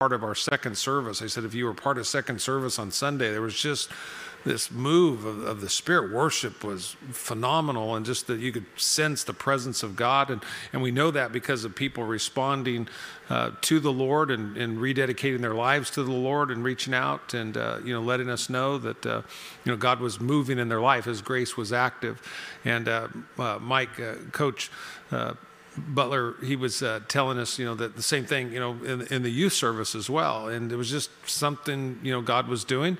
part of our second service. I said, if you were part of second service on Sunday, there was just this move of, of, the spirit. Worship was phenomenal and just that you could sense the presence of god. And, and we know that because of people responding uh, to the lord and, and, rededicating their lives to the lord and reaching out and uh, you know letting us know that uh, you know god was moving in their life. His grace was active. And uh, uh, mike uh, coach Butler, he was uh, telling us, you know, that the same thing, you know, in, in, the youth service as well. And it was just something, you know, God was doing.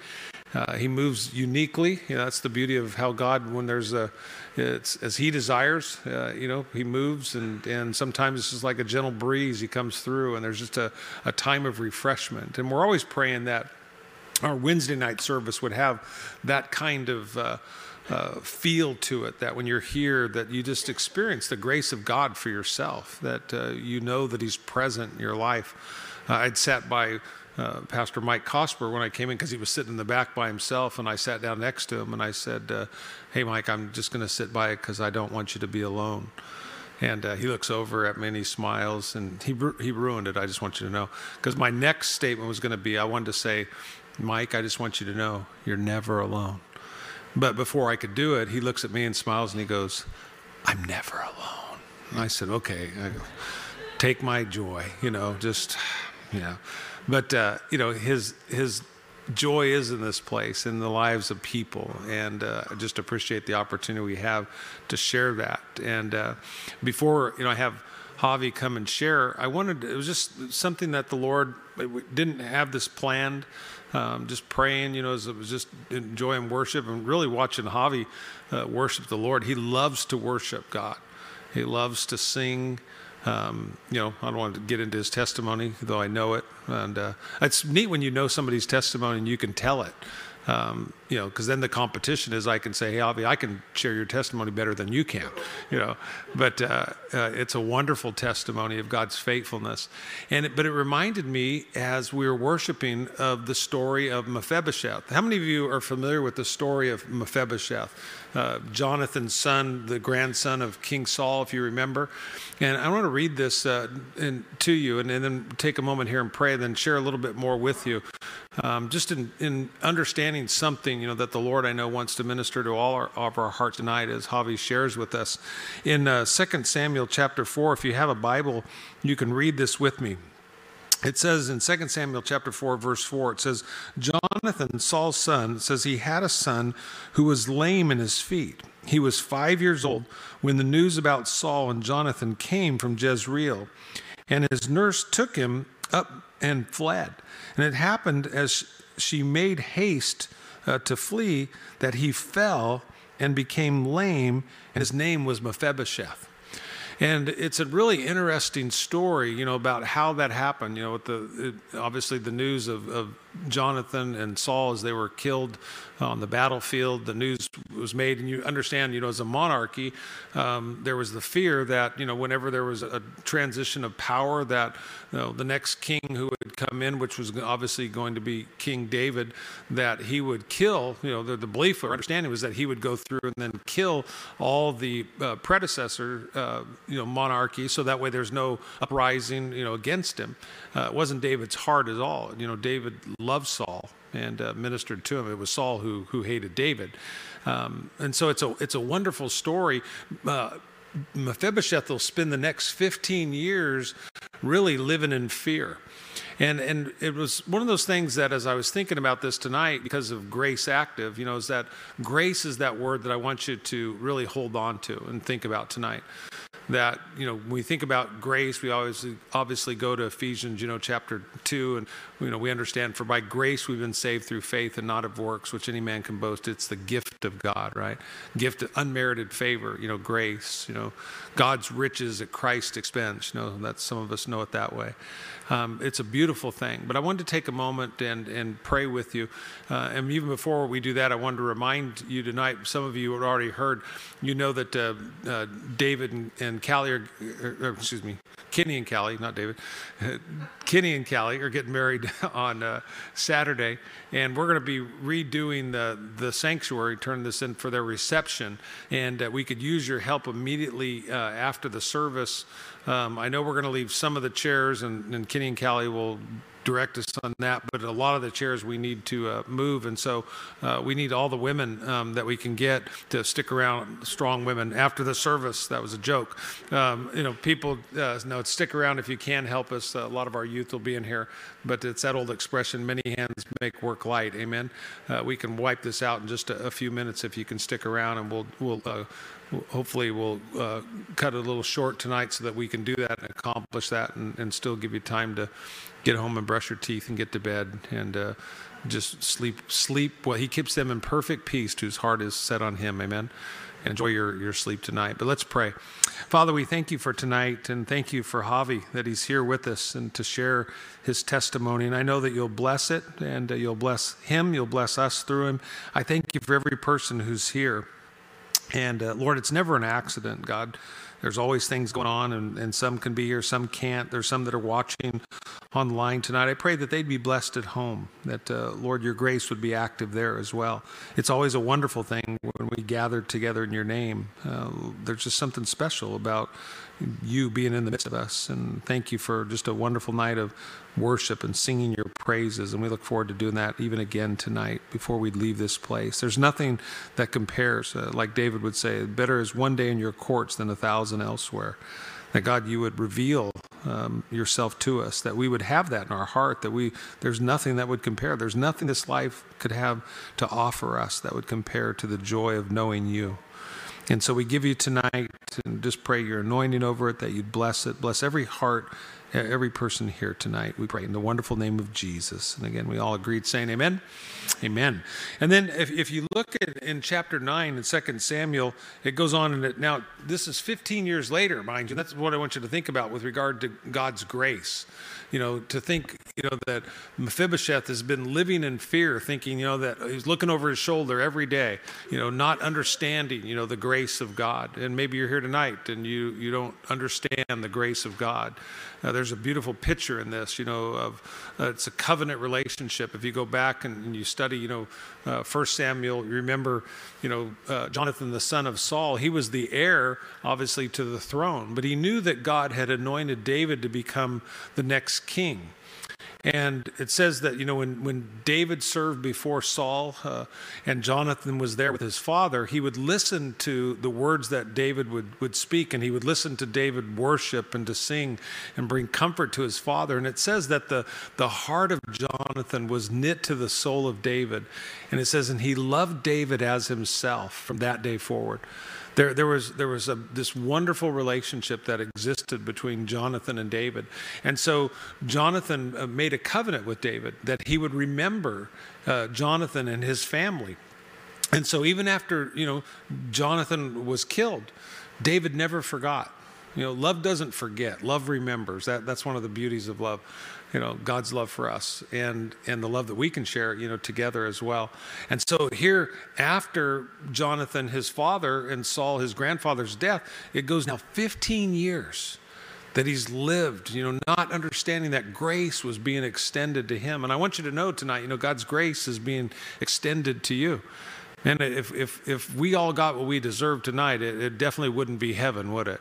Uh, he moves uniquely. You know, that's the beauty of how God, when there's a, it's as He desires. Uh, you know, He moves, and and sometimes it's just like a gentle breeze. He comes through, and there's just a, a time of refreshment. And we're always praying that our Wednesday night service would have that kind of. Uh, feel to it that when you're here that you just experience the grace of god for yourself that uh, you know that he's present in your life uh, i'd sat by uh, Pastor Mike Cosper when I came in because he was sitting in the back by himself, and I sat down next to him and I said, uh, "Hey, Mike, I'm just going to sit by because I don't want you to be alone." And uh, he looks over at me and he smiles, and he he ruined it. I just want you to know because my next statement was going to be, I wanted to say, Mike, I just want you to know you're never alone. But before I could do it, he looks at me and smiles and he goes, I'm never alone. And I said, okay, I take my joy, you know, just, you know. But uh, you know, his his joy is in this place in the lives of people, and uh, I just appreciate the opportunity we have to share that. And uh, before you know, I have Javi come and share. I wanted it was just something that the Lord didn't have this planned. Um, just praying, you know, as it was just enjoying worship and really watching Javi uh, worship the Lord. He loves to worship God. He loves to sing. Um, you know, I don't want to get into his testimony, though I know it. And uh, it's neat when you know somebody's testimony and you can tell it. Um, you know, because then the competition is I can say, hey, Javi, I can share your testimony better than you can, you know. But uh, uh, it's a wonderful testimony of God's faithfulness. And it, but it reminded me as we were worshiping of the story of Mephibosheth. How many of you are familiar with the story of Mephibosheth? Uh, Jonathan's son, the grandson of King Saul, if you remember. And I want to read this uh, in, to you and, and, then take a moment here and pray, and then share a little bit more with you. Um, just in, in, understanding something, you know, that the Lord I know wants to minister to all our, of our hearts tonight, as Javi shares with us. In uh, 2 Samuel chapter 4, if you have a Bible, you can read this with me. It says in 2 Samuel chapter 4, verse 4, it says, Jonathan, Saul's son, says he had a son who was lame in his feet. He was five years old when the news about Saul and Jonathan came from Jezreel. And his nurse took him up and fled. And it happened as she made haste uh, to flee that he fell and became lame, and his name was Mephibosheth. And it's a really interesting story, you know, about how that happened. You know, with the it, obviously the news of, of Jonathan and Saul as they were killed on the battlefield. The news was made, and you understand, you know, as a monarchy, um, there was the fear that, you know, whenever there was a transition of power, that you know, the next king who would come in, which was obviously going to be King David, that he would kill, you know, the, the belief or understanding was that he would go through and then kill all the uh, predecessor, uh, you know, monarchy, so that way there's no uprising, you know, against him. Uh, it wasn't David's heart at all. You know, David loved Saul and uh, ministered to him. It was Saul who, who hated David. Um, and so it's a, it's a wonderful story. Uh, Mephibosheth will spend the next 15 years really living in fear. And, and it was one of those things that as I was thinking about this tonight, because of grace active, you know, is that grace is that word that I want you to really hold on to and think about tonight that you know when we think about grace we always obviously go to ephesians you know chapter 2 and you know we understand for by grace we've been saved through faith and not of works which any man can boast it's the gift of god right gift unmerited favor you know grace you know god's riches at christ's expense you know that some of us know it that way um, it's a beautiful thing. But I wanted to take a moment and, and pray with you. Uh, and even before we do that, I wanted to remind you tonight, some of you had already heard, you know that uh, uh, David and, and Callie are, or, or, excuse me, Kenny and Callie, not David, Kenny and Callie are getting married on uh, Saturday. And we're going to be redoing the, the sanctuary, turn this in for their reception. And uh, we could use your help immediately uh, after the service um, I know we're going to leave some of the chairs, and, and Kenny and Callie will direct us on that. But a lot of the chairs we need to uh, move, and so uh, we need all the women um, that we can get to stick around. Strong women after the service. That was a joke. Um, you know, people uh, know stick around if you can help us. a lot of our youth will be in here, but it's that old expression: many hands make work light. Amen. Uh, we can wipe this out in just a, a, few minutes if you can stick around, and we'll we'll uh, hopefully we'll uh, cut it a little short tonight so that we can do that and accomplish that and, and still give you time to get home and brush your teeth and get to bed and uh, just sleep sleep. Well he keeps them in perfect peace whose heart is set on him. Amen. Enjoy your, your sleep tonight. But let's pray. Father we thank you for tonight and thank you for javi that he's here with us and to share his testimony. And i know that you'll bless it and uh, you'll bless him you'll bless us through him. I thank you for every person who's here. And uh, Lord, it's never an accident, God. There's always things going on, and, and some can be here, some can't. There's some that are watching online tonight. I pray that they'd be blessed at home, that, uh, Lord, your grace would be active there as well. It's always a wonderful thing when we gather together in your name. Uh, there's just something special about you being in the midst of us. And thank you for just a wonderful night of worship and singing your praises. And we look forward to doing that even again tonight before we leave this place. There's nothing that compares, uh, like David would say, better is one day in your courts than a thousand elsewhere. That God, you would reveal um, yourself to us, that we would have that in our heart, that we there's nothing that would compare. There's nothing this life could have to offer us that would compare to the joy of knowing you. And so we give you tonight and just pray your anointing over it, that you'd bless it, bless every heart, every person here tonight. We pray in the wonderful name of Jesus. And again, we all agreed saying amen. Amen. And then if, if you look at in chapter 9 in 2 Samuel, it goes on and it, now this is 15 years later, mind you. That's what I want you to think about with regard to God's grace you know, to think, you know, that Mephibosheth has been living in fear, thinking, you know, that he's looking over his shoulder every day, you know, not understanding, you know, the grace of God. And maybe you're here tonight and you, you don't understand the grace of God. Uh, there's a beautiful picture in this, you know, of uh, it's a covenant relationship. If you go back and, and you study, you know, uh, First Samuel, you remember, you know, uh, Jonathan, the son of Saul, he was the heir, obviously, to the throne, but he knew that God had anointed David to become the next king. And it says that, you know, when, when David served before Saul uh, and Jonathan was there with his father, he would listen to the words that David would, would speak and he would listen to David worship and to sing and bring comfort to his father. And it says that the, the heart of Jonathan was knit to the soul of David. And it says, and he loved David as himself from that day forward. There, there was, there was a, this wonderful relationship that existed between Jonathan and David. And so Jonathan uh, made a covenant with David that he would remember uh, Jonathan and his family. And so even after, you know, Jonathan was killed, David never forgot. You know, love doesn't forget. Love remembers. That, that's one of the beauties of love you know God's love for us and and the love that we can share you know together as well. And so here after Jonathan his father and Saul his grandfather's death, it goes now 15 years that he's lived, you know, not understanding that grace was being extended to him. And I want you to know tonight, you know, God's grace is being extended to you. And if if if we all got what we deserve tonight, it, it definitely wouldn't be heaven, would it?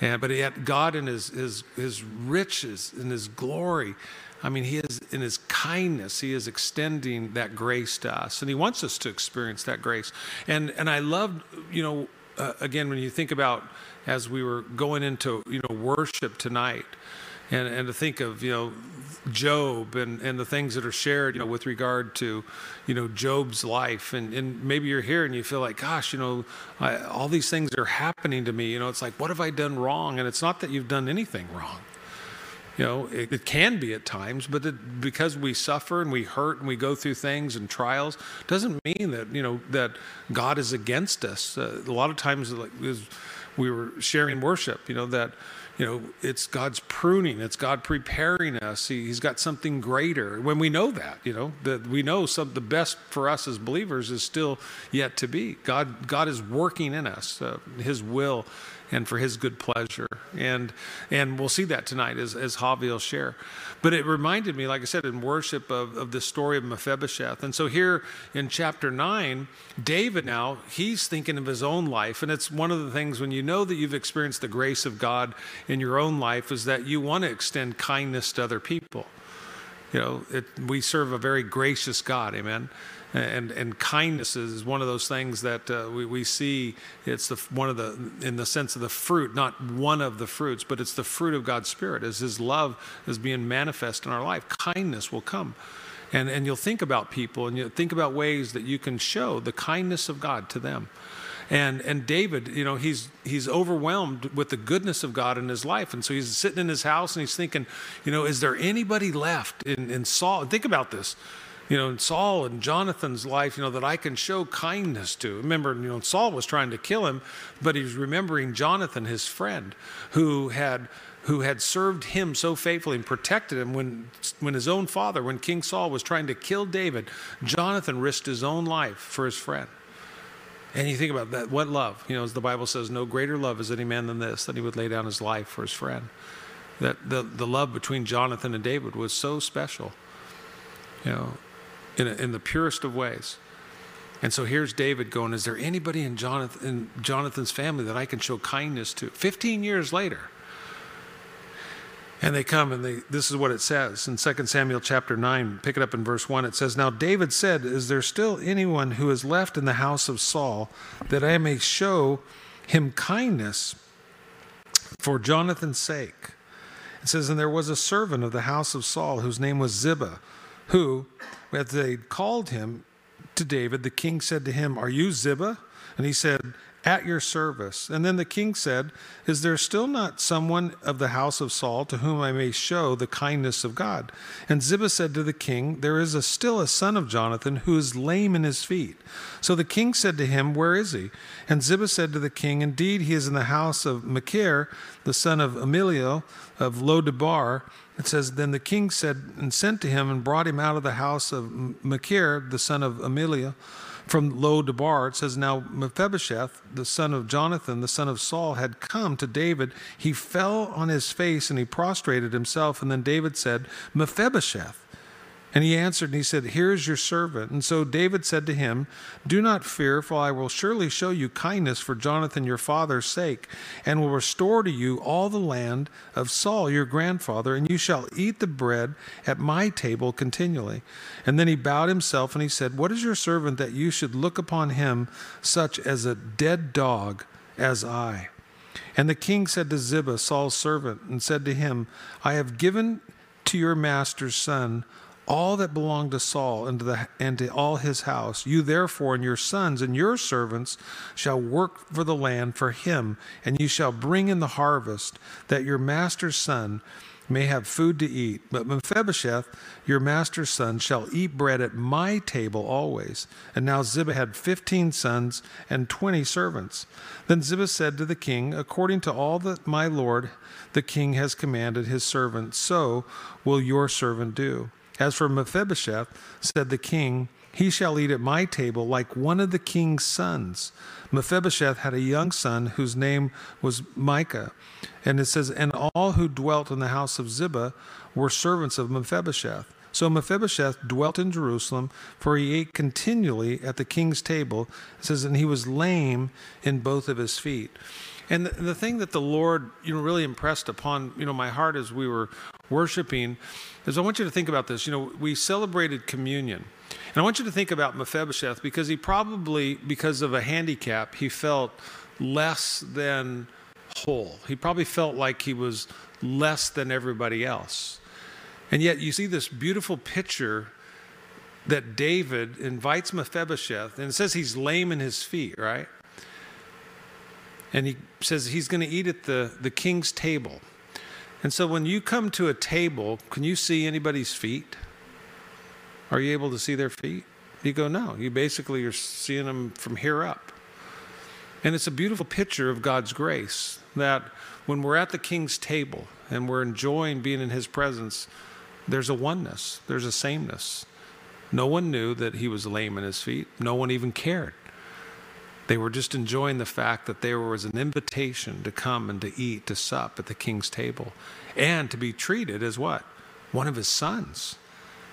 And, but yet God in his, his, his riches, in his glory, I mean, he is in his kindness, he is extending that grace to us. And he wants us to experience that grace. And, and I love, you know, uh, again, when you think about as we were going into, you know, worship tonight, and, and to think of you know Job and, and the things that are shared you know with regard to you know Job's life. And, and maybe you're here and you feel like gosh you know I, all these things are happening to me. You know it's like what have I done wrong? And it's not that you've done anything wrong. You know it, it can be at times but it, because we suffer and we hurt and we go through things and trials doesn't mean that you know that God is against us. Uh, a lot of times like we were sharing worship you know that you know, it's God's pruning, it's God preparing us. He, has got something greater. When we know that, you know, that we know some the best for us as believers is still yet to be. God, God is working in us, uh, His will and for his good pleasure. And and we'll see that tonight as, as Javi will share. But it reminded me, like I said, in worship of, of the story of Mephibosheth. And so here in chapter 9, David now, he's thinking of his own life. And it's one of the things when you know that you've experienced the grace of God in your own life is that you want to extend kindness to other people. You know, it, we serve a very gracious God, amen. And, and kindness is one of those things that uh, we, we see. It's the, one of the, in the sense of the fruit, not one of the fruits, but it's the fruit of God's Spirit as His love is being manifest in our life. Kindness will come. And, and you'll think about people and you think about ways that you can show the kindness of God to them. And, and David, you know, he's, he's overwhelmed with the goodness of God in his life. And so he's sitting in his house and he's thinking, you know, is there anybody left in, in Saul? Think about this you know, in Saul and Jonathan's life, you know, that I can show kindness to. Remember, you know, Saul was trying to kill him, but he was remembering Jonathan, his friend, who had who had served him so faithfully and protected him when, when his own father, when King Saul was trying to kill David, Jonathan risked his own life for his friend. And you think about that, what love? You know, as the Bible says, no greater love is any man than this, that he would lay down his life for his friend. That the, the love between Jonathan and David was so special, you know, in, a, in the purest of ways. And so here's David going, Is there anybody in, Jonathan, in Jonathan's family that I can show kindness to? 15 years later, and they come and they, this is what it says in 2 Samuel chapter 9, pick it up in verse 1. It says, Now David said, Is there still anyone who is left in the house of Saul that I may show him kindness for Jonathan's sake? It says, And there was a servant of the house of Saul whose name was Ziba, who, as they called him to David, the king said to him, Are you Ziba? And he said, at your service. And then the king said, Is there still not someone of the house of Saul to whom I may show the kindness of God? And Ziba said to the king, There is a, still a son of Jonathan who is lame in his feet. So the king said to him, Where is he? And Ziba said to the king, Indeed, he is in the house of Machir, the son of Ammiel of Lodebar. It says, Then the king said and sent to him and brought him out of the house of Machir, the son of Ammiel from Lo Debar, it says, Now Mephibosheth, the son of Jonathan, the son of Saul, had come to David. He fell on his face and he prostrated himself. And then David said, Mephibosheth. And he answered and he said, Here is your servant. And so David said to him, Do not fear, for I will surely show you kindness for Jonathan your father's sake, and will restore to you all the land of Saul your grandfather, and you shall eat the bread at my table continually. And then he bowed himself and he said, What is your servant that you should look upon him such as a dead dog as I? And the king said to Ziba, Saul's servant, and said to him, I have given to your master's son all that belonged to Saul and to, the, and to all his house. You therefore and your sons and your servants shall work for the land for him, and you shall bring in the harvest, that your master's son may have food to eat. But Mephibosheth, your master's son, shall eat bread at my table always. And now Ziba had fifteen sons and twenty servants. Then Ziba said to the king, According to all that my lord the king has commanded his servant, so will your servant do. As for Mephibosheth, said the king, he shall eat at my table like one of the king's sons. Mephibosheth had a young son whose name was Micah. And it says, And all who dwelt in the house of Ziba were servants of Mephibosheth. So Mephibosheth dwelt in Jerusalem, for he ate continually at the king's table. It says, And he was lame in both of his feet. And the, the thing that the Lord, you know, really impressed upon, you know, my heart as we were worshiping is I want you to think about this. You know, we celebrated communion. And I want you to think about Mephibosheth because he probably, because of a handicap, he felt less than whole. He probably felt like he was less than everybody else. And yet you see this beautiful picture that David invites Mephibosheth, and it says he's lame in his feet, right? And he says he's going to eat at the, the king's table. And so when you come to a table, can you see anybody's feet? Are you able to see their feet? You go, no. You basically are seeing them from here up. And it's a beautiful picture of God's grace that when we're at the king's table and we're enjoying being in his presence, there's a oneness, there's a sameness. No one knew that he was lame in his feet, no one even cared. They were just enjoying the fact that there was an invitation to come and to eat, to sup at the king's table, and to be treated as what? One of his sons.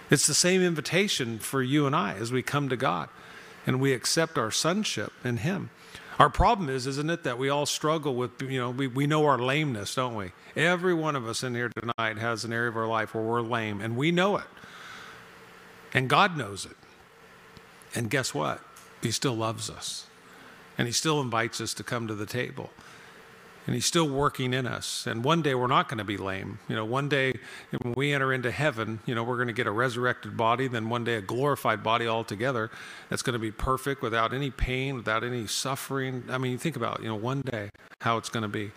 It's the same invitation for you and I as we come to God and we accept our sonship in him. Our problem is, isn't it, that we all struggle with, you know, we, we know our lameness, don't we? Every one of us in here tonight has an area of our life where we're lame, and we know it. And God knows it. And guess what? He still loves us. And He still invites us to come to the table. And he's still working in us. And one day we're not going to be lame. You know one day when we enter into heaven you know we're going to get a resurrected body then one day a glorified body altogether that's going to be perfect without any pain without any suffering. I mean you think about you know one day how it's going to be.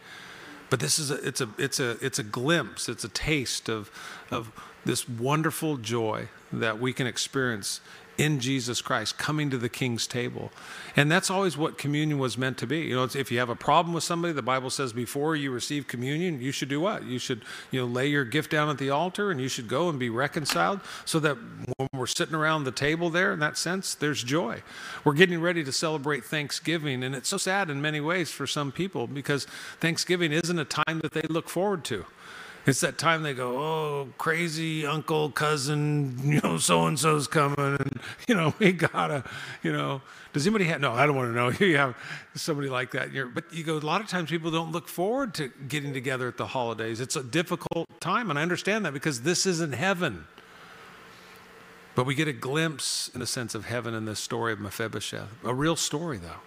But this is a it's a it's a it's a glimpse it's a taste of of this wonderful joy that we can experience in Jesus Christ, coming to the king's table. And that's always what communion was meant to be. You know, if you have a problem with somebody, the Bible says before you receive communion, you should do what? You should, you know, lay your gift down at the altar and you should go and be reconciled so that when we're sitting around the table there, in that sense, there's joy. We're getting ready to celebrate Thanksgiving, and it's so sad in many ways for some people because Thanksgiving isn't a time that they look forward to. It's that time they go, oh, crazy uncle, cousin, you know, so and so's coming, and you know, we gotta, you know. Does anybody have? No, I don't want to know. You have somebody like that. You're, but you go. A lot of times people don't look forward to getting together at the holidays. It's a difficult time, and I understand that because this isn't heaven. But we get a glimpse, in a sense, of heaven in this story of Mephibosheth. A real story, though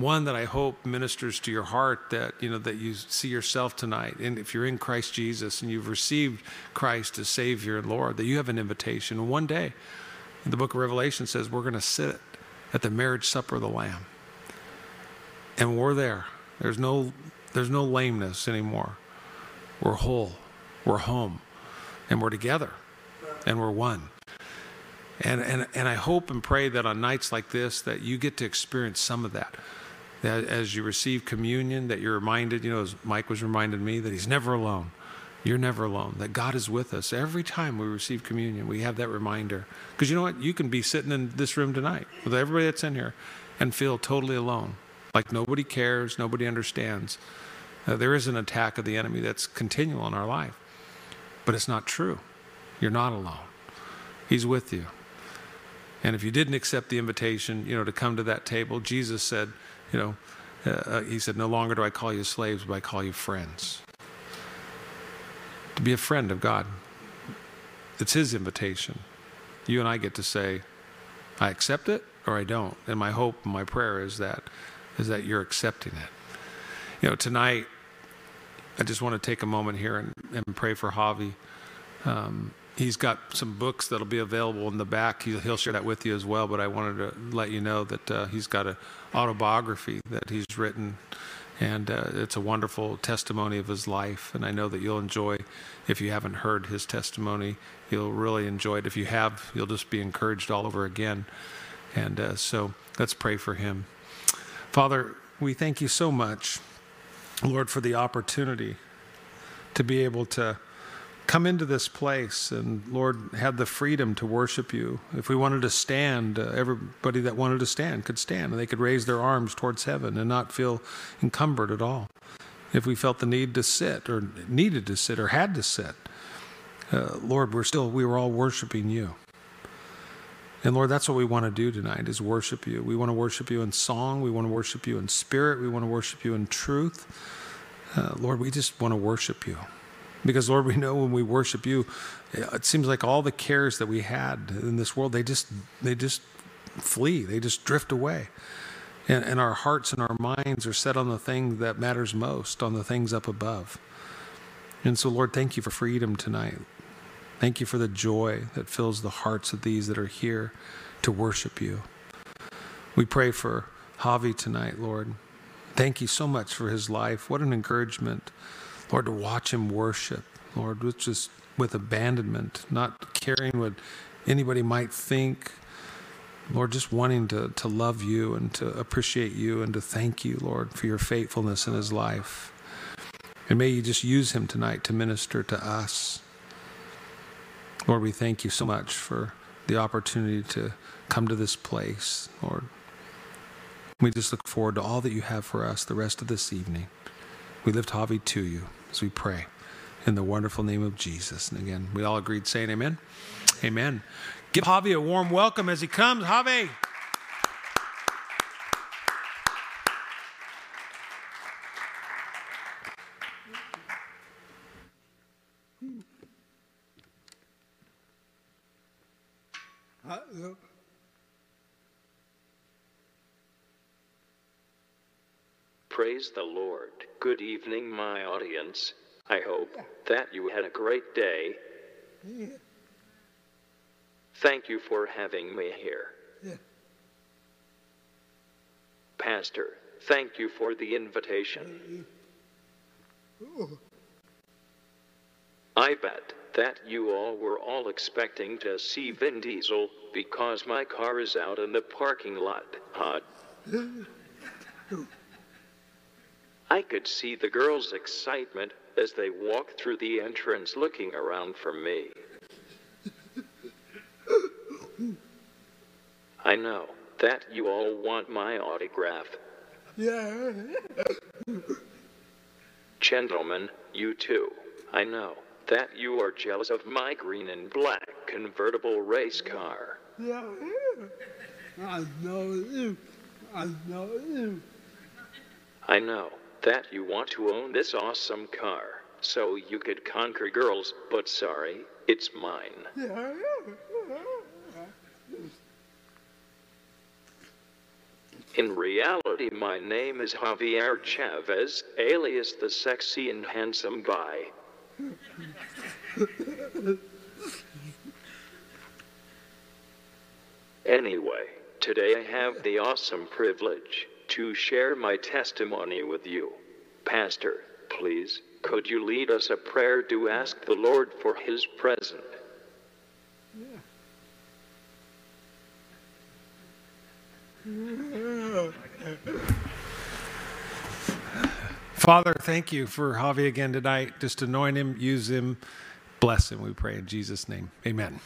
one that I hope ministers to your heart that you know that you see yourself tonight. And if you're in Christ Jesus and you've received Christ as savior and lord that you have an invitation. And one day the book of Revelation says we're going to sit at the marriage supper of the lamb. And we're there. There's no there's no lameness anymore. We're whole. We're home. And we're together. And we're one. And, and, and I hope and pray that on nights like this that you get to experience some of that that as you receive communion, that you're reminded, you know, as Mike was reminded me, that he's never alone. You're never alone, that God is with us. Every time we receive communion, we have that reminder. Because you know what? You can be sitting in this room tonight with everybody that's in here and feel totally alone, like nobody cares, nobody understands. Uh, there is an attack of the enemy that's continual in our life, but it's not true. You're not alone, He's with you. And if you didn't accept the invitation, you know, to come to that table, Jesus said, you know, uh, uh, he said, No longer do I call you slaves, but I call you friends. To be a friend of God. It's his invitation. You and I get to say, I accept it or I don't. And my hope and my prayer is that is that you're accepting it. You know, tonight I just want to take a moment here and, and pray for Javi. Um, he's got some books that'll be available in the back. He'll, he'll, share that with you as well. But I wanted to let you know that uh, he's got an autobiography that he's written, and uh, it's a wonderful testimony of his life. And I know that you'll enjoy. If you haven't heard his testimony, you'll really enjoy it. If you have, you'll just be encouraged all over again. And uh, so let's pray for him. Father, we thank you so much, Lord, for the opportunity to be able to come into this place and, Lord, have the freedom to worship you. If we wanted to stand, uh, everybody that wanted to stand could stand and they could raise their arms towards heaven and not feel encumbered at all. If we felt the need to sit or needed to sit or had to sit, uh, Lord, we're still, we were all worshiping you. And Lord, that's what we want to do tonight is worship you. We want to worship you in song. We want to worship you in spirit. We want to worship you in truth. Uh, Lord, we just want to worship you. Because, Lord, we know when we worship you, it seems like all the cares that we had in this world, they just, they just flee, they just drift away. And, and our hearts and our minds are set on the thing that matters most, on the things up above. And so, Lord, thank you for freedom tonight. Thank you for the joy that fills the hearts of these that are here to worship you. We pray for Javi tonight, Lord. Thank you so much for his life. What an encouragement. Lord, to watch him worship, Lord, with just with abandonment, not caring what anybody might think. Lord, just wanting to, to love you and to appreciate you and to thank you, Lord, for your faithfulness in his life. And may you just use him tonight to minister to us. Lord, we thank you so much for the opportunity to come to this place, Lord. We just look forward to all that you have for us the rest of this evening. We lift Javi to you as we pray in the wonderful name of Jesus. And again, we all agreed saying amen. Amen. Give Javi a warm welcome as he comes. Javi. Uh, Praise the Lord. Good evening, my audience. I hope that you had a great day. Thank you for having me here. Pastor, thank you for the invitation. I bet that you all were all expecting to see Vin Diesel because my car is out in the parking lot. Huh? I could see the girls' excitement as they walked through the entrance looking around for me. I know that you all want my autograph. yeah. Gentlemen, you too. I know that you are jealous of my green and black convertible race car. Yeah. I know you. I know you. I know that you want to own this awesome car so you could conquer girls, but sorry, it's mine. In reality, my name is Javier Chavez, alias the sexy and handsome guy. Anyway, today I have the awesome privilege to share my testimony with you. Pastor, please, could you lead us a prayer to ask the Lord for his presence? Yeah. Father, thank you for Javi again tonight. Just anoint him, use him, bless him, we pray in Jesus' name. Amen.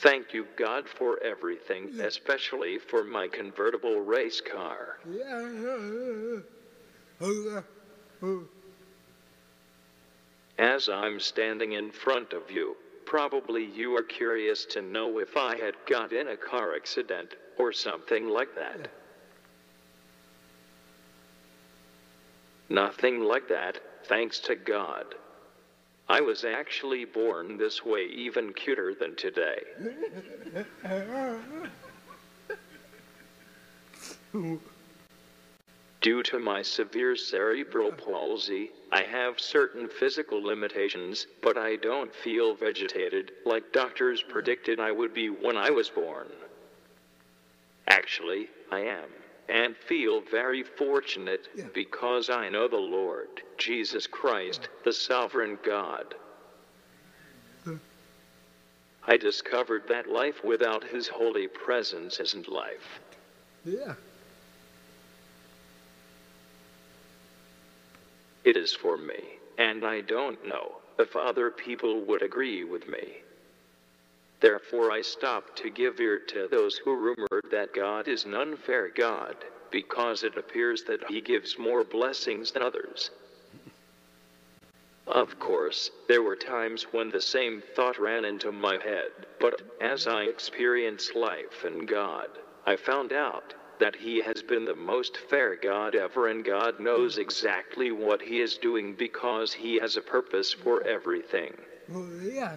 Thank you, God, for everything, especially for my convertible race car. Oh, oh, As I'm standing in front of you, probably you are curious to know if I had got in a car accident or something like that. Nothing like that, thanks to God. I was actually born this way, even cuter than today. Due to my severe cerebral palsy, I have certain physical limitations, but I don't feel vegetated like doctors predicted I would be when I was born. Actually, I am, and feel very fortunate Yeah. because I know the Lord, Jesus Christ, the sovereign God. I discovered that life without His holy presence isn't life. yeah. It is for me, and I don't know if other people would agree with me. Therefore, I stopped to give ear to those who rumored that God is an unfair God, because it appears that He gives more blessings than others. Of course, there were times when the same thought ran into my head, but as I experienced life and God, I found out that He has been the most fair God ever, and God knows exactly what He is doing because He has a purpose for everything. Oh, yeah.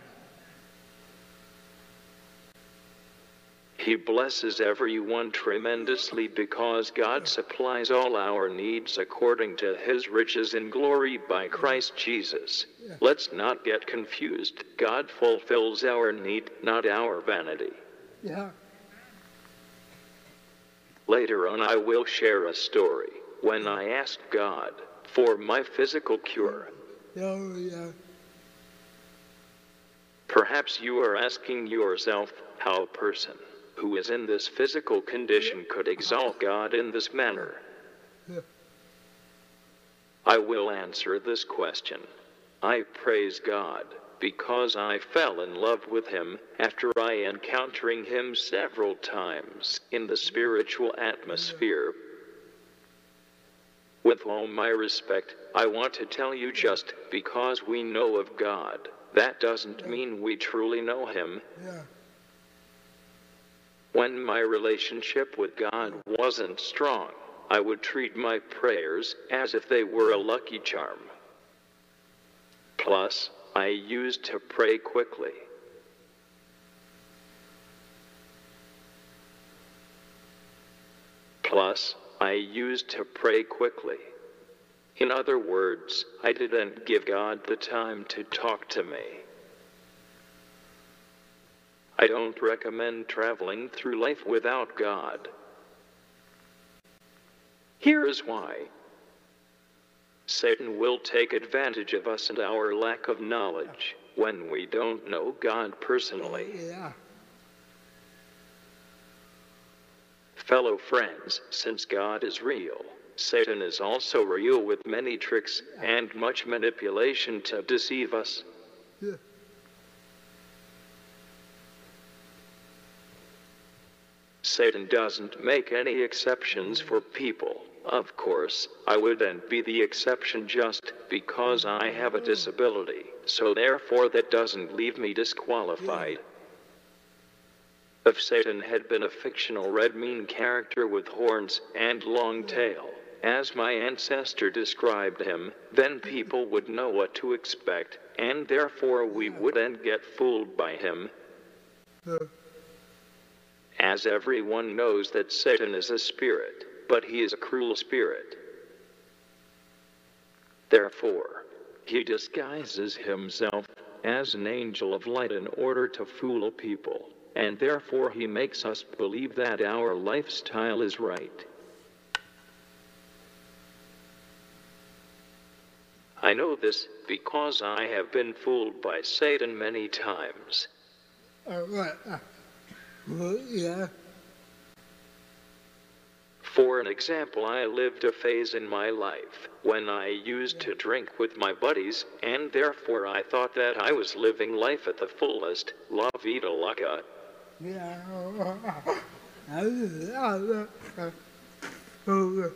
He blesses everyone tremendously because God supplies all our needs according to his riches in glory by Christ Jesus. Let's not get confused. God fulfills our need, not our vanity. Yeah. Later on, I will share a story when I asked God for my physical cure. Oh, yeah. Perhaps you are asking yourself how a person who is in this physical condition could exalt God in this manner. I will answer this question. I praise God because I fell in love with Him after I encountering Him several times in the spiritual atmosphere. With all my respect, I want to tell you just because we know of God, that doesn't mean we truly know Him. When my relationship with God wasn't strong, I would treat my prayers as if they were a lucky charm. Plus, I used to pray quickly. Plus, I used to pray quickly. In other words, I didn't give God the time to talk to me. I don't recommend traveling through life without God. Here is why Satan will take advantage of us and our lack of knowledge when we don't know God personally. Yeah. Fellow friends, since God is real, Satan is also real with many tricks and much manipulation to deceive us. Yeah. Satan doesn't make any exceptions for people. Of course, I wouldn't be the exception just because I have a disability, so therefore that doesn't leave me disqualified. If Satan had been a fictional red mean character with horns and long tail, as my ancestor described him, then people would know what to expect, and therefore we wouldn't get fooled by him. As everyone knows that Satan is a spirit, but he is a cruel spirit. Therefore, he disguises himself as an angel of light in order to fool people, and therefore he makes us believe that our lifestyle is right. I know this because I have been fooled by Satan many times. uh, right. Uh, well, yeah. For an example, I lived a phase in my life when I used to drink with my buddies, and therefore I thought that I was living life at the fullest. La vida loca.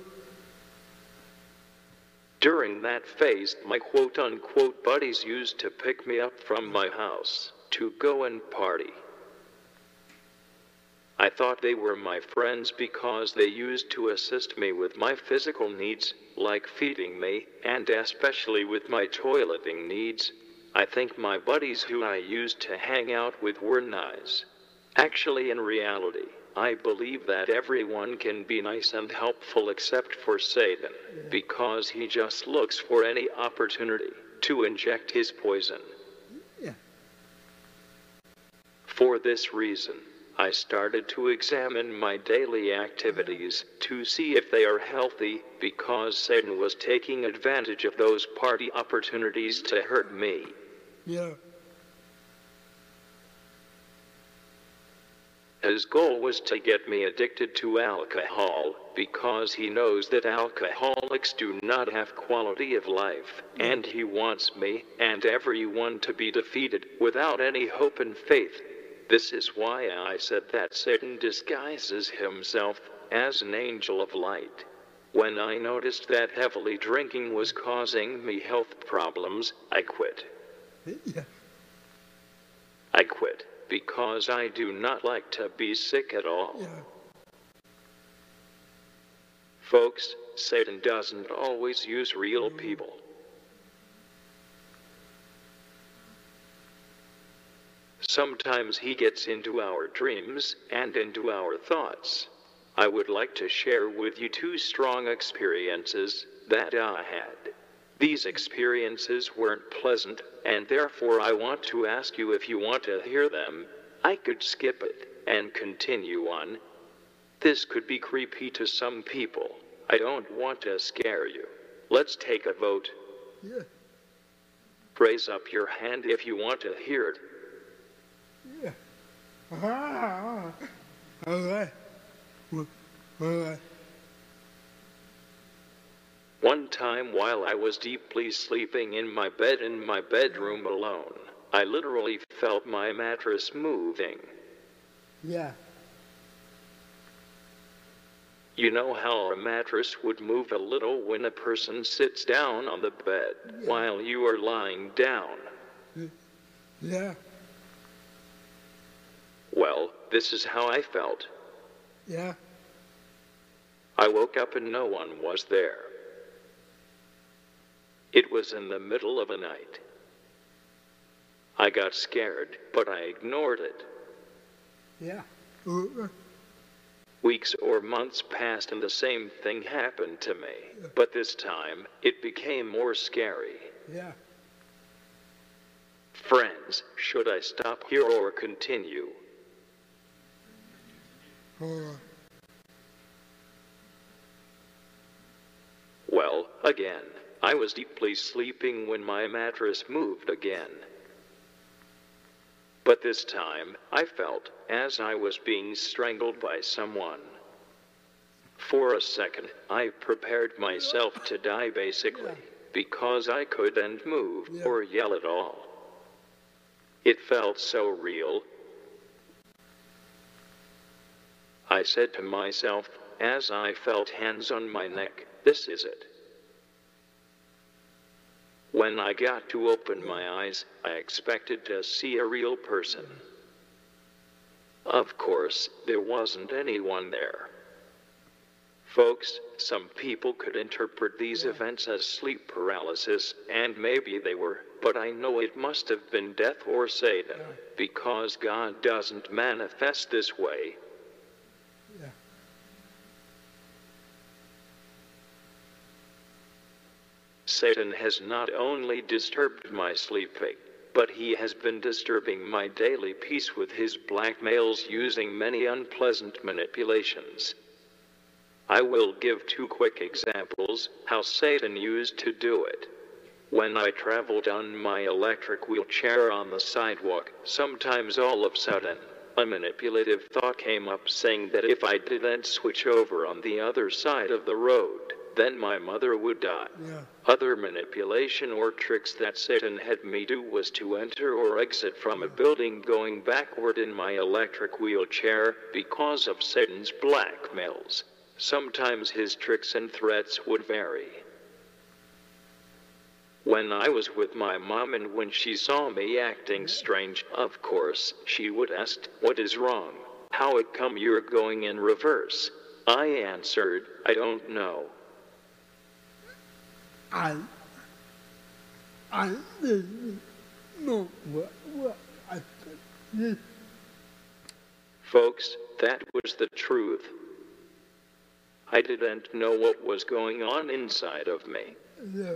During that phase, my quote unquote buddies used to pick me up from my house to go and party. I thought they were my friends because they used to assist me with my physical needs, like feeding me, and especially with my toileting needs. I think my buddies who I used to hang out with were nice. Actually, in reality, I believe that everyone can be nice and helpful except for Satan, because he just looks for any opportunity to inject his poison. Yeah. For this reason, I started to examine my daily activities to see if they are healthy because Satan was taking advantage of those party opportunities to hurt me. yeah. His goal was to get me addicted to alcohol because he knows that alcoholics do not have quality of life, and he wants me and everyone to be defeated without any hope and faith. This is why I said that Satan disguises himself as an angel of light. When I noticed that heavily drinking was causing me health problems, I quit. Yeah. I quit because I do not like to be sick at all. Yeah. Folks, Satan doesn't always use real mm. people. Sometimes he gets into our dreams and into our thoughts. I would like to share with you two strong experiences that I had. These experiences weren't pleasant, and therefore I want to ask you if you want to hear them. I could skip it and continue on. This could be creepy to some people. I don't want to scare you. Let's take a vote. Yeah. Raise up your hand if you want to hear it. Yeah. Ah. All right. Well, All right. One time while I was deeply sleeping in my bed in my bedroom alone, I literally felt my mattress moving. Yeah. You know how a mattress would move a little when a person sits down on the bed while you are lying down. Yeah. Well, this is how I felt. Yeah. I woke up and no one was there. It was in the middle of the night. I got scared, but I ignored it. yeah. Uh, Weeks or months passed and the same thing happened to me. But this time, it became more scary. yeah. Friends, should I stop here or continue? Well, again, I was deeply sleeping when my mattress moved again. But this time, I felt as I was being strangled by someone. For a second, I prepared myself to die basically, because I couldn't move or yell at all. It felt so real. I said to myself, as I felt hands on my neck, this is it. When I got to open my eyes, I expected to see a real person. Of course, there wasn't anyone there. Folks, some people could interpret these events as sleep paralysis, and maybe they were, but I know it must have been death or Satan, because God doesn't manifest this way. Satan has not only disturbed my sleeping, but he has been disturbing my daily peace with his blackmails using many unpleasant manipulations. I will give two quick examples how Satan used to do it. When I traveled on my electric wheelchair on the sidewalk, sometimes all of a sudden, a manipulative thought came up saying that if I didn't switch over on the other side of the road, then my mother would die. Yeah. Other manipulation or tricks that Satan had me do was to enter or exit from a building going backward in my electric wheelchair because of Satan's blackmails. Sometimes his tricks and threats would vary. When I was with my mom and when she saw me acting strange, of course, she would ask, What is wrong? How it come you're going in reverse? I answered, I don't know. I, I didn't know what, what I did. Folks, that was the truth. I didn't know what was going on inside of me. Yeah.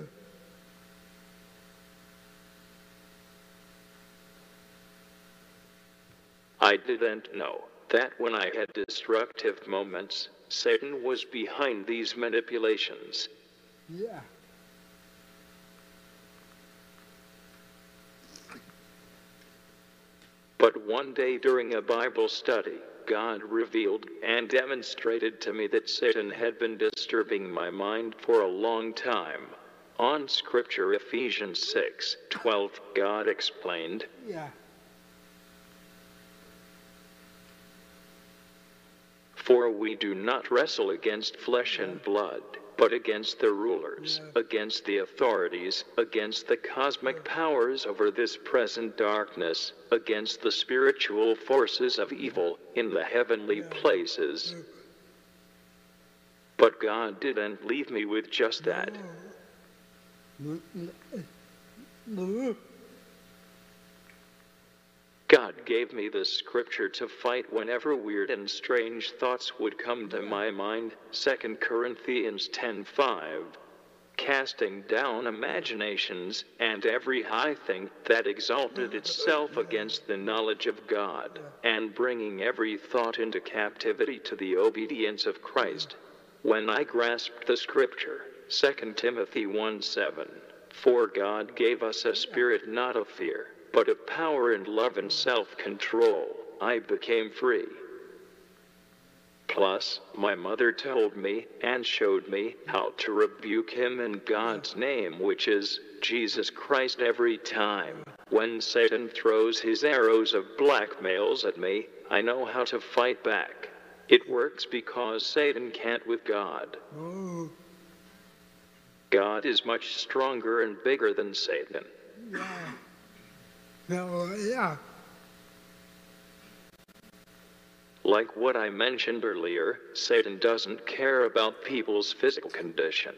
I didn't know that when I had destructive moments, Satan was behind these manipulations. Yeah. But one day during a Bible study, God revealed and demonstrated to me that Satan had been disturbing my mind for a long time. On scripture Ephesians 6:12, God explained, Yeah. For we do not wrestle against flesh and blood, but against the rulers, against the authorities, against the cosmic powers over this present darkness, against the spiritual forces of evil in the heavenly places. But God didn't leave me with just that. God gave me the scripture to fight whenever weird and strange thoughts would come to my mind. 2 Corinthians 10:5. Casting down imaginations and every high thing that exalted itself against the knowledge of God, and bringing every thought into captivity to the obedience of Christ. When I grasped the scripture, 2 Timothy 1:7, for God gave us a spirit not of fear, but of power and love and self control, I became free. Plus, my mother told me and showed me how to rebuke him in God's name, which is Jesus Christ, every time. When Satan throws his arrows of blackmails at me, I know how to fight back. It works because Satan can't with God. God is much stronger and bigger than Satan. yeah. No, yeah. Like what I mentioned earlier, Satan doesn't care about people's physical condition.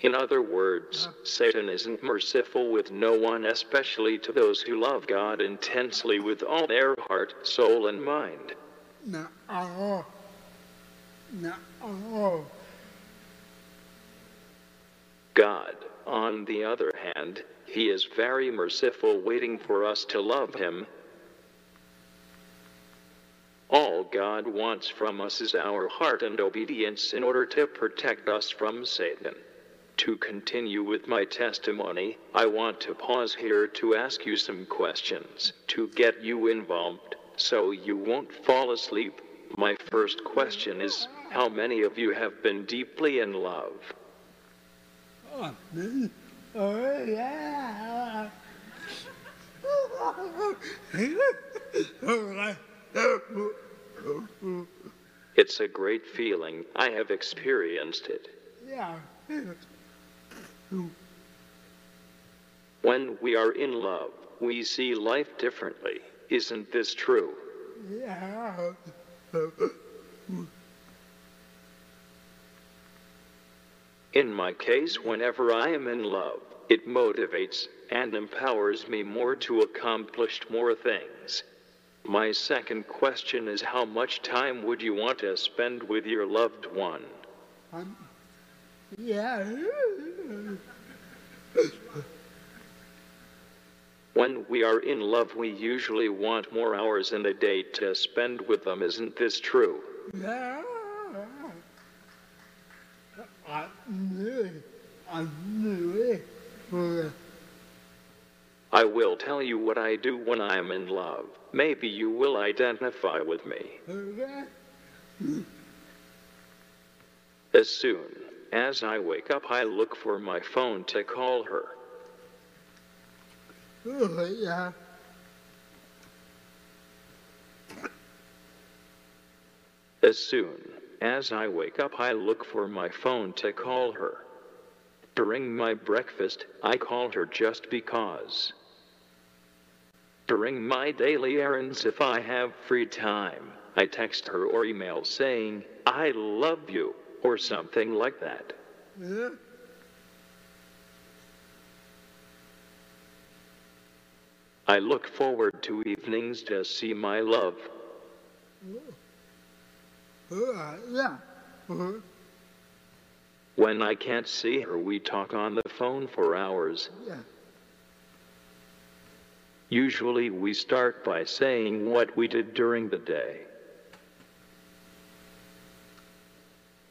In other words, Satan isn't merciful with no one, especially to those who love God intensely with all their heart, soul, and mind. Not at all. Not at all. God, on the other hand, he is very merciful, waiting for us to love him. All God wants from us is our heart and obedience in order to protect us from Satan. To continue with my testimony, I want to pause here to ask you some questions to get you involved so you won't fall asleep. My first question is How many of you have been deeply in love? Oh, yeah. It's a great feeling. I have experienced it. yeah. When we are in love, we see life differently. Isn't this true? Yeah. In my case, whenever I am in love, it motivates and empowers me more to accomplish more things. My second question is how much time would you want to spend with your loved one? Um, yeah. When we are in love, we usually want more hours in a day to spend with them. Isn't this true? Yeah. I knew it. I knew it. I will tell you what I do when I am in love. Maybe you will identify with me. As soon as I wake up, I look for my phone to call her. As soon as I wake up, I look for my phone to call her. During my breakfast, I call her just because. During my daily errands, if I have free time, I text her or email saying, I love you, or something like that. Yeah. I look forward to evenings to see my love. Yeah. Uh, When I can't see her, we talk on the phone for hours. yeah. Usually, we start by saying what we did during the day.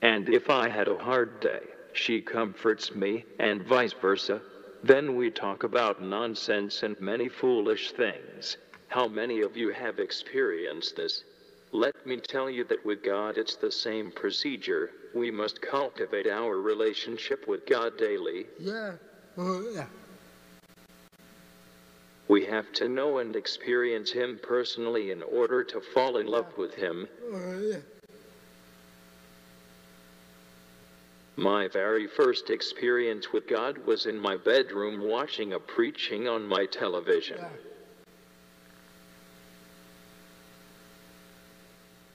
And if I had a hard day, she comforts me, and vice versa. Then we talk about nonsense and many foolish things. How many of you have experienced this? Let me tell you that with God it's the same procedure. We must cultivate our relationship with God daily. Yeah. Uh, yeah. We have to know and experience Him personally in order to fall in love with Him. Uh, yeah. My very first experience with God was in my bedroom watching a preaching on my television. Yeah.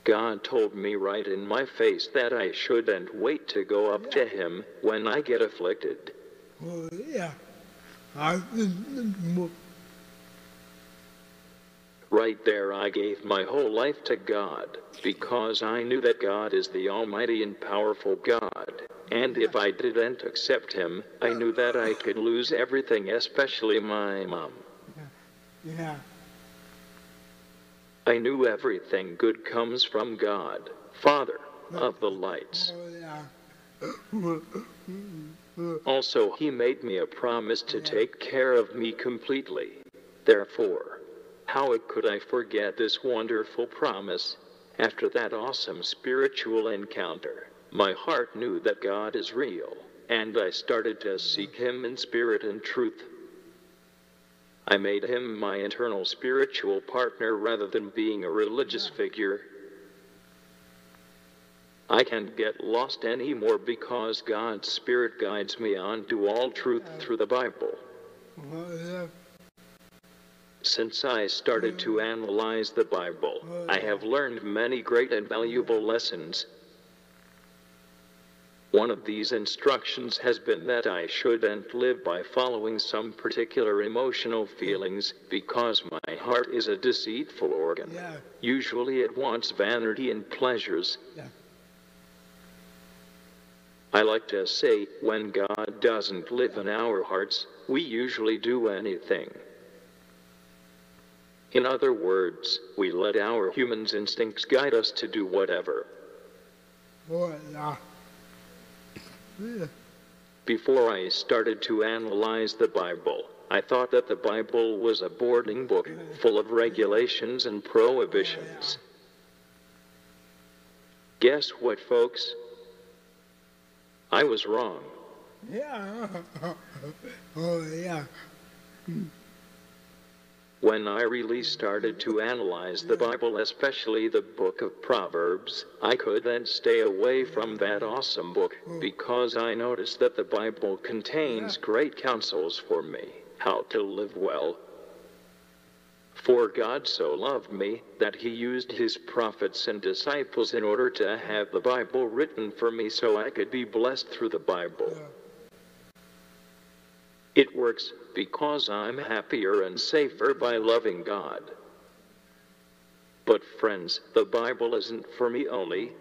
God told me right in my face that I shouldn't wait to go up to Him when I get afflicted. Uh, yeah. I Right there, I gave my whole life to God because I knew that God is the Almighty and powerful God. And if I didn't accept Him, I knew that I could lose everything, especially my mom. Yeah. I knew everything good comes from God, Father of the lights. Oh. Also, He made me a promise to take care of me completely. Therefore, how could I forget this wonderful promise? After that awesome spiritual encounter, my heart knew that God is real, and I started to seek Him in spirit and truth. I made Him my eternal spiritual partner rather than being a religious figure. I can't get lost anymore because God's Spirit guides me on to all truth through the Bible. Since I started to analyze the Bible, I have learned many great and valuable lessons. One of these instructions has been that I shouldn't live by following some particular emotional feelings because my heart is a deceitful organ. Yeah. Usually it wants vanity and pleasures. Yeah. I like to say, when God doesn't live in our hearts, we usually do anything. In other words, we let our human instincts guide us to do whatever. Before I started to analyze the Bible, I thought that the Bible was a boarding book full of regulations and prohibitions. Guess what, folks? I was wrong. Yeah. Oh, yeah. When I really started to analyze the Bible, especially the book of Proverbs, I could then stay away from that awesome book because I noticed that the Bible contains great counsels for me how to live well. For God so loved me that he used his prophets and disciples in order to have the Bible written for me so I could be blessed through the Bible. It works because I'm happier and safer by loving God. But, friends, the Bible isn't for me only.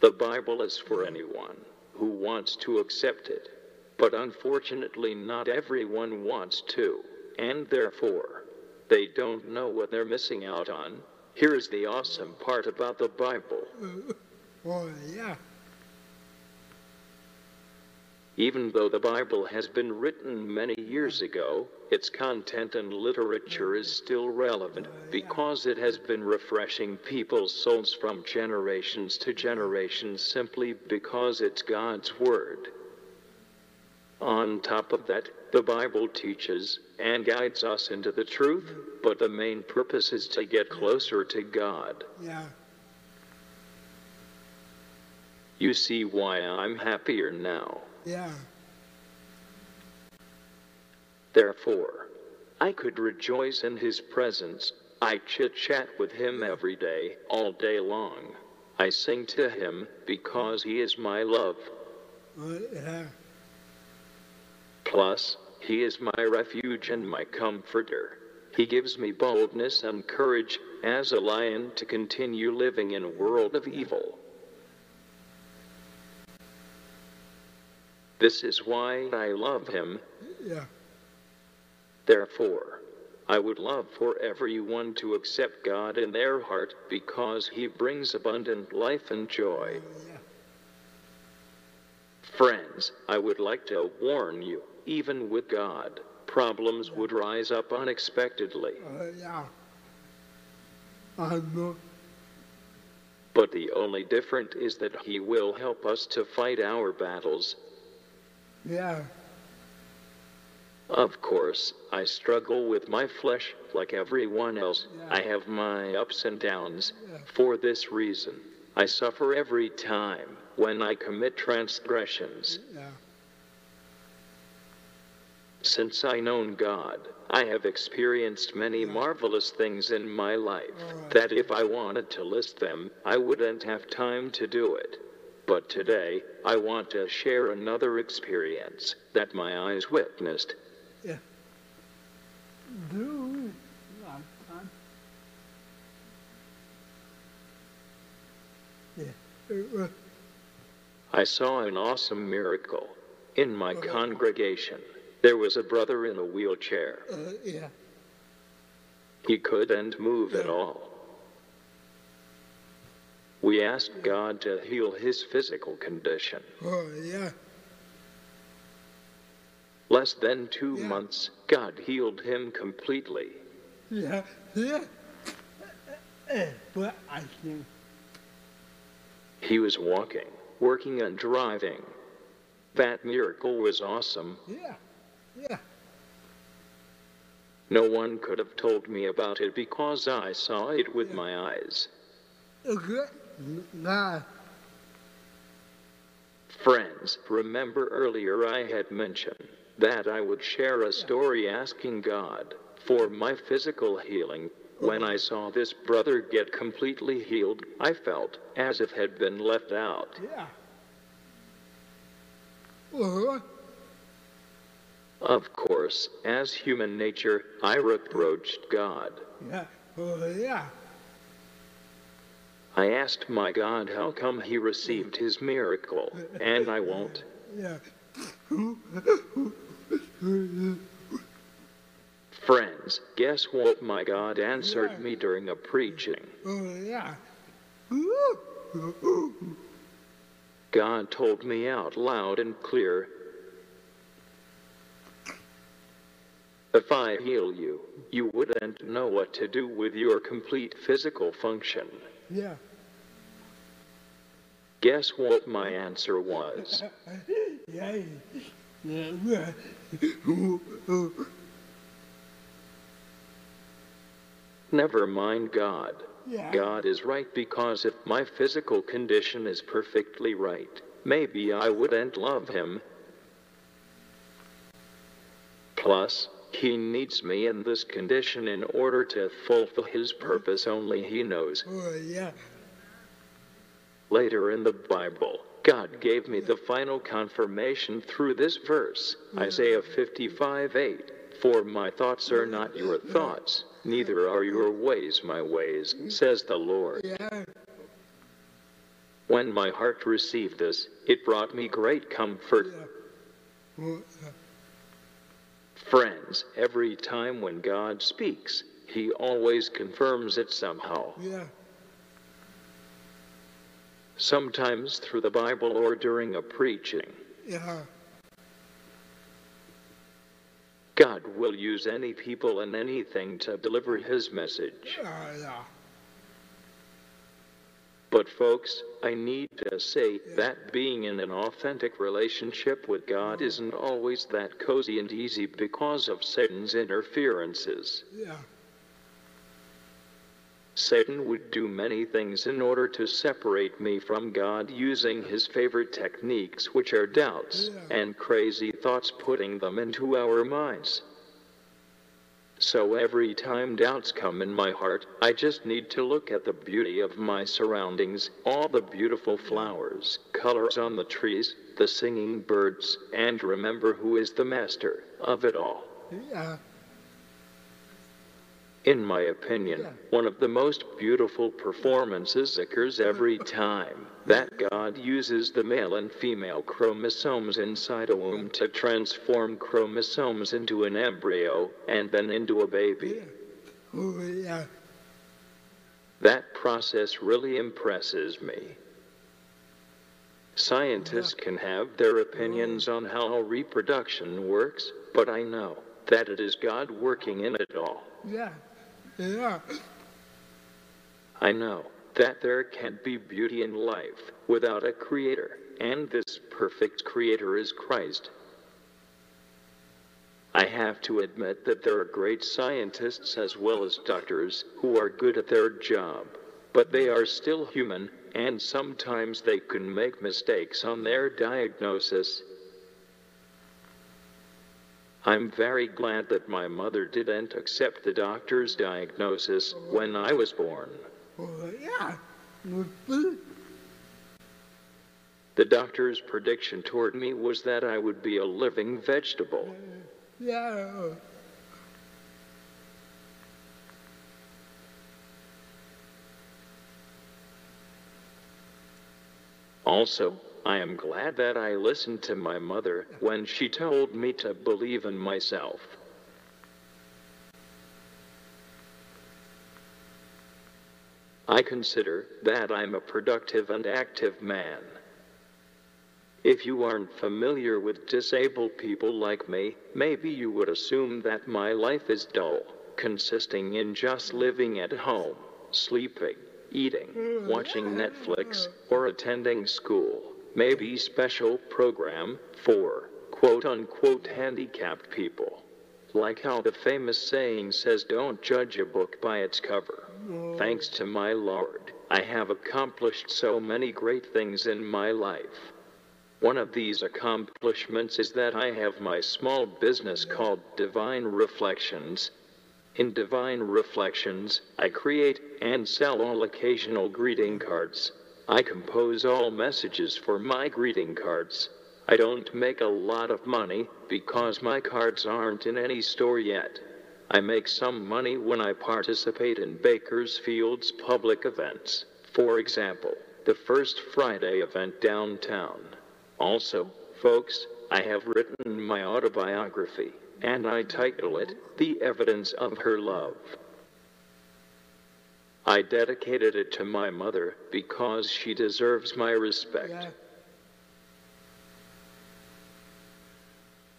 The Bible is for anyone who wants to accept it. But unfortunately, not everyone wants to, and therefore, they don't know what they're missing out on. Here's the awesome part about the Bible. Oh, yeah. Even though the Bible has been written many years ago, its content and literature is still relevant because it has been refreshing people's souls from generations to generations simply because it's God's Word. On top of that, the Bible teaches and guides us into the truth, but the main purpose is to get closer to God. Yeah. You see why I'm happier now. Yeah. Therefore, I could rejoice in his presence. I chit chat with him every day, all day long. I sing to him because he is my love. Yeah. Plus, he is my refuge and my comforter. He gives me boldness and courage as a lion to continue living in a world of evil. This is why I love him. Yeah. Therefore, I would love for everyone to accept God in their heart because he brings abundant life and joy. Oh, yeah. Friends, I would like to warn you, even with God, problems would rise up unexpectedly. Oh, yeah. I know. But the only difference is that He will help us to fight our battles. Yeah. Of course, I struggle with my flesh like everyone else. I have my ups and downs. For this reason, I suffer every time when I commit transgressions. Yeah. Since I known God, I have experienced many marvelous things in my life that if I wanted to list them, I wouldn't have time to do it. But today, I want to share another experience that my eyes witnessed. Yeah. Do. Yeah. I saw an awesome miracle. In my congregation, there was a brother in a wheelchair. uh, yeah. He couldn't move at all. We asked God to heal his physical condition. Oh, yeah. Less than two Yeah. months, God healed him completely. Yeah. Yeah. But I think. He was walking, working, and driving. That miracle was awesome. Yeah. Yeah. No one could have told me about it because I saw it with my eyes. Okay. Friends, remember earlier I had mentioned that I would share a story asking God for my physical healing. When I saw this brother get completely healed, I felt as if had been left out. Yeah. Uh, Of course, as human nature, I reproached God. yeah. Uh, yeah. I asked my God how come he received his miracle, and I won't. Friends, guess what my God answered me during a preaching? God told me out loud and clear If I heal you, you wouldn't know what to do with your complete physical function. Yeah. Guess what my answer was? Never mind God. God is right because if my physical condition is perfectly right, maybe I wouldn't love him. Plus, he needs me in this condition in order to fulfill his purpose only he knows. Uh, yeah. Later in the Bible, God gave me the final confirmation through this verse Isaiah 55 8. For my thoughts are not your thoughts, neither are your ways my ways, says the Lord. When my heart received this, it brought me great comfort. Friends, every time when God speaks, He always confirms it somehow. Yeah. Sometimes through the Bible or during a preaching. Yeah. God will use any people and anything to deliver His message. Uh, yeah. But, folks, I need to say that being in an authentic relationship with God isn't always that cozy and easy because of Satan's interferences. Yeah. Satan would do many things in order to separate me from God using his favorite techniques, which are doubts Yeah. and crazy thoughts, putting them into our minds. So every time doubts come in my heart, I just need to look at the beauty of my surroundings, all the beautiful flowers, colors on the trees, the singing birds, and remember who is the master of it all. Yeah. In my opinion, one of the most beautiful performances occurs every time that God uses the male and female chromosomes inside a womb to transform chromosomes into an embryo and then into a baby. That process really impresses me. Scientists can have their opinions on how reproduction works, but I know that it is God working in it all. Yeah. Yeah. I know that there can't be beauty in life without a creator, and this perfect creator is Christ. I have to admit that there are great scientists as well as doctors who are good at their job, but they are still human, and sometimes they can make mistakes on their diagnosis. I'm very glad that my mother didn't accept the doctor's diagnosis when I was born. Oh, yeah. Uh, The doctor's prediction toward me was that I would be a living vegetable. Yeah. Also, I am glad that I listened to my mother when she told me to believe in myself. I consider that I'm a productive and active man. If you aren't familiar with disabled people like me, maybe you would assume that my life is dull, consisting in just living at home, sleeping, eating, watching Netflix, or attending school. Maybe special program for quote unquote handicapped people. Like how the famous saying says, don't judge a book by its cover. Thanks to my Lord, I have accomplished so many great things in my life. One of these accomplishments is that I have my small business called Divine Reflections. In Divine Reflections, I create and sell all occasional greeting cards. I compose all messages for my greeting cards. I don't make a lot of money because my cards aren't in any store yet. I make some money when I participate in Bakersfield's public events. For example, the first Friday event downtown. Also, folks, I have written my autobiography, and I title it The Evidence of Her Love. I dedicated it to my mother because she deserves my respect. Yeah.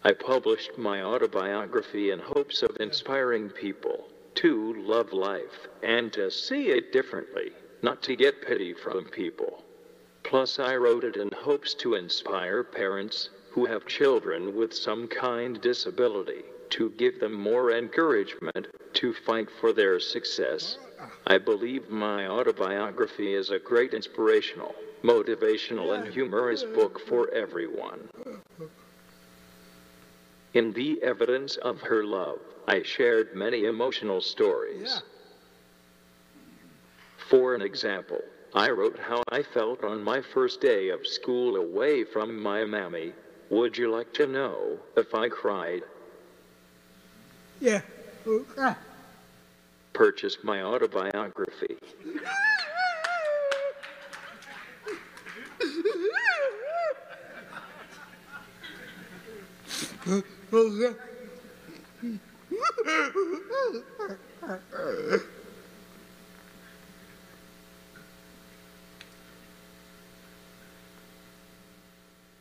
I published my autobiography in hopes of inspiring people to love life and to see it differently, not to get pity from people. Plus, I wrote it in hopes to inspire parents who have children with some kind disability to give them more encouragement to fight for their success. I believe my autobiography is a great inspirational, motivational, and humorous book for everyone. In the evidence of her love, I shared many emotional stories. For an example, I wrote how I felt on my first day of school away from my mammy. Would you like to know if I cried? Yeah. Ah. Okay. Purchase my autobiography.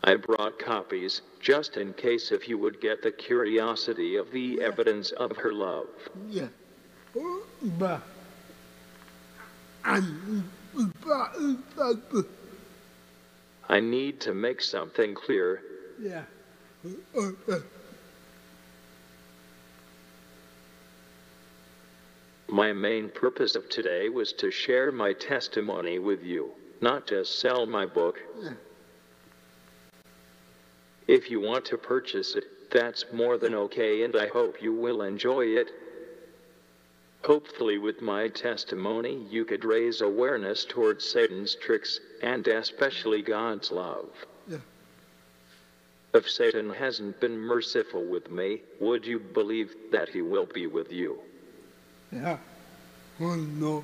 I brought copies just in case if you would get the curiosity of the evidence of her love. Yeah. But I'm but I need to make something clear. yeah. Uh, uh. My main purpose of today was to share my testimony with you, not to sell my book. If you want to purchase it, that's more than okay, and I hope you will enjoy it. Hopefully, with my testimony, you could raise awareness towards Satan's tricks and especially God's love. Yeah. If Satan hasn't been merciful with me, would you believe that he will be with you? Yeah. Oh no.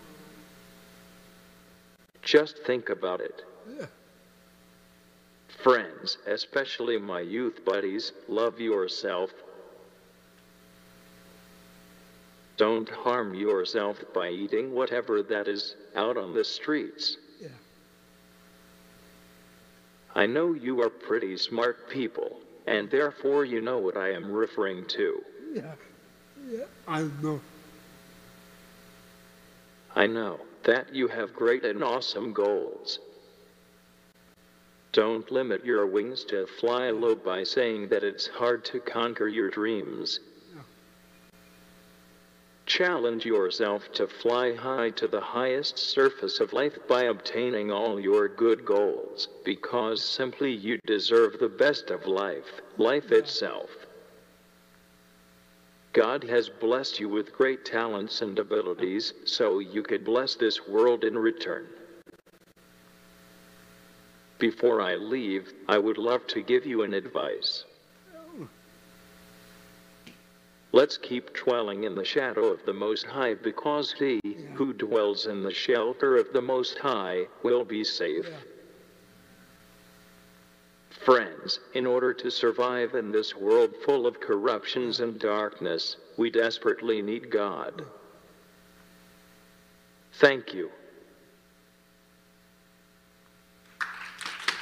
Just think about it. Yeah. Friends, especially my youth buddies, love yourself. Don't harm yourself by eating whatever that is out on the streets. Yeah. I know you are pretty smart people, and therefore you know what I am referring to. Yeah. Yeah. I know. I know that you have great and awesome goals. Don't limit your wings to fly low by saying that it's hard to conquer your dreams. Challenge yourself to fly high to the highest surface of life by obtaining all your good goals, because simply you deserve the best of life, life itself. God has blessed you with great talents and abilities, so you could bless this world in return. Before I leave, I would love to give you an advice. Let's keep dwelling in the shadow of the Most High, because he who dwells in the shelter of the Most High will be safe. Friends, in order to survive in this world full of corruptions and darkness, we desperately need God. Thank you.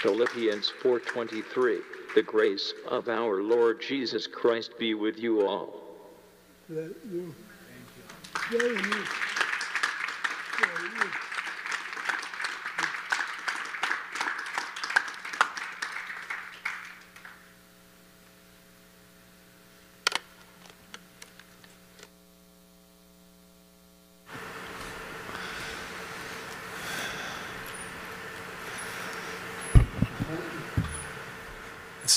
Philippians 4:23 The grace of our Lord Jesus Christ be with you all. That you. Very good.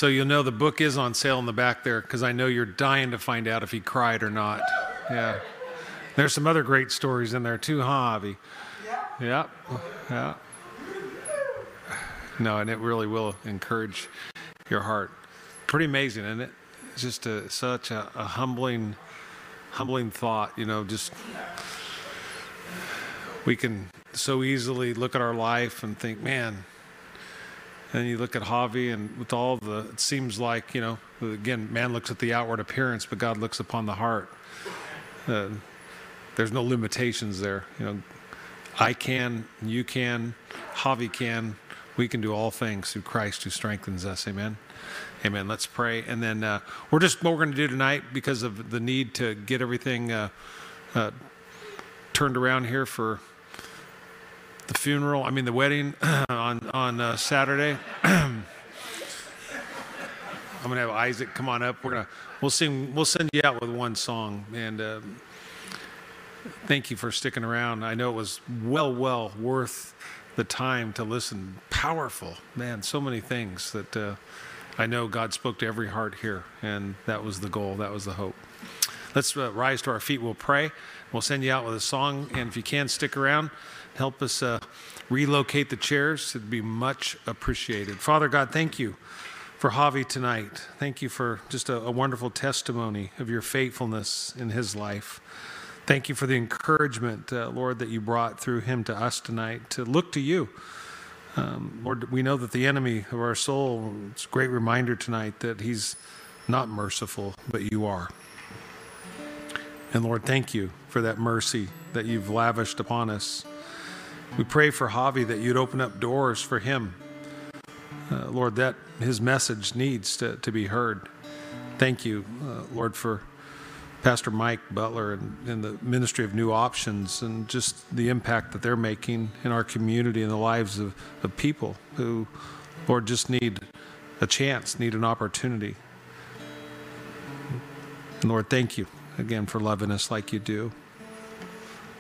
So you'll know the book is on sale in the back there because I know you're dying to find out if he cried or not. Yeah. There's some other great stories in there too, huh, Javi? Yeah. Yeah. No, and it really will encourage your heart. Pretty amazing, isn't it? It's just a, such a, a humbling, humbling thought. You know, just we can so easily look at our life and think, man. And you look at Javi, and with all the, it seems like, you know, again, man looks at the outward appearance, but God looks upon the heart. Uh, there's no limitations there. You know, I can, you can, Javi can, we can do all things through Christ who strengthens us. Amen. Amen. Let's pray. And then uh, we're just what we're going to do tonight because of the need to get everything uh, uh, turned around here for the funeral. I mean, the wedding on on uh, Saturday. I'm gonna have Isaac come on up. We're gonna we'll sing. We'll send you out with one song and. Um, thank you for sticking around. I know it was well, well worth the time to listen. Powerful, man, so many things that uh, I know God spoke to every heart here, and that was the goal, that was the hope. Let's uh, rise to our feet. We'll pray. We'll send you out with a song, and if you can, stick around. Help us uh, relocate the chairs. It'd be much appreciated. Father God, thank you for Javi tonight. Thank you for just a, a wonderful testimony of your faithfulness in his life. Thank you for the encouragement, uh, Lord, that you brought through him to us tonight to look to you. Um, Lord, we know that the enemy of our soul, it's a great reminder tonight that he's not merciful, but you are. And Lord, thank you for that mercy that you've lavished upon us. We pray for Javi that you'd open up doors for him. Uh, Lord, that his message needs to, to be heard. Thank you, uh, Lord, for Pastor Mike Butler and, and, the Ministry of New Options and just the impact that they're making in our community and the lives of, of people who, Lord, just need a chance, need an opportunity. And Lord, thank you again for loving us like you do.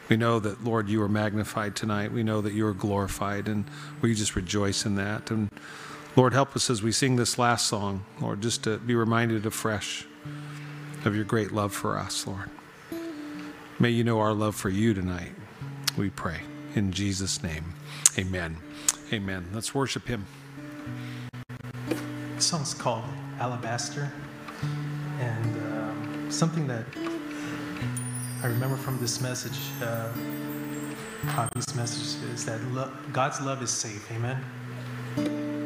We know that, Lord, you are magnified tonight. We know that you are glorified, and we just rejoice in that. And Lord, help us as we sing this last song, Lord, just to be reminded afresh of your great love for us, Lord. May you know our love for you tonight, we pray. In Jesus' name, amen. Amen. Let's worship him. The song's called Alabaster. And um, something that I remember from this message, uh, this message, is that lo- God's love is safe. Amen.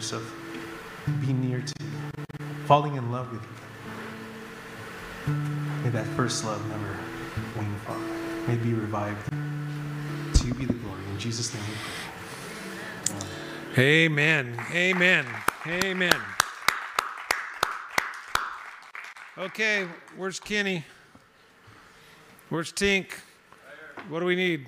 Reminders of being near to you, falling in love with you. May that first love never wane, Father. May be revived. To you be the glory. In Jesus' name we pray. Amen. Amen. Amen. Okay, where's Kenny? Where's Tink? What do we need?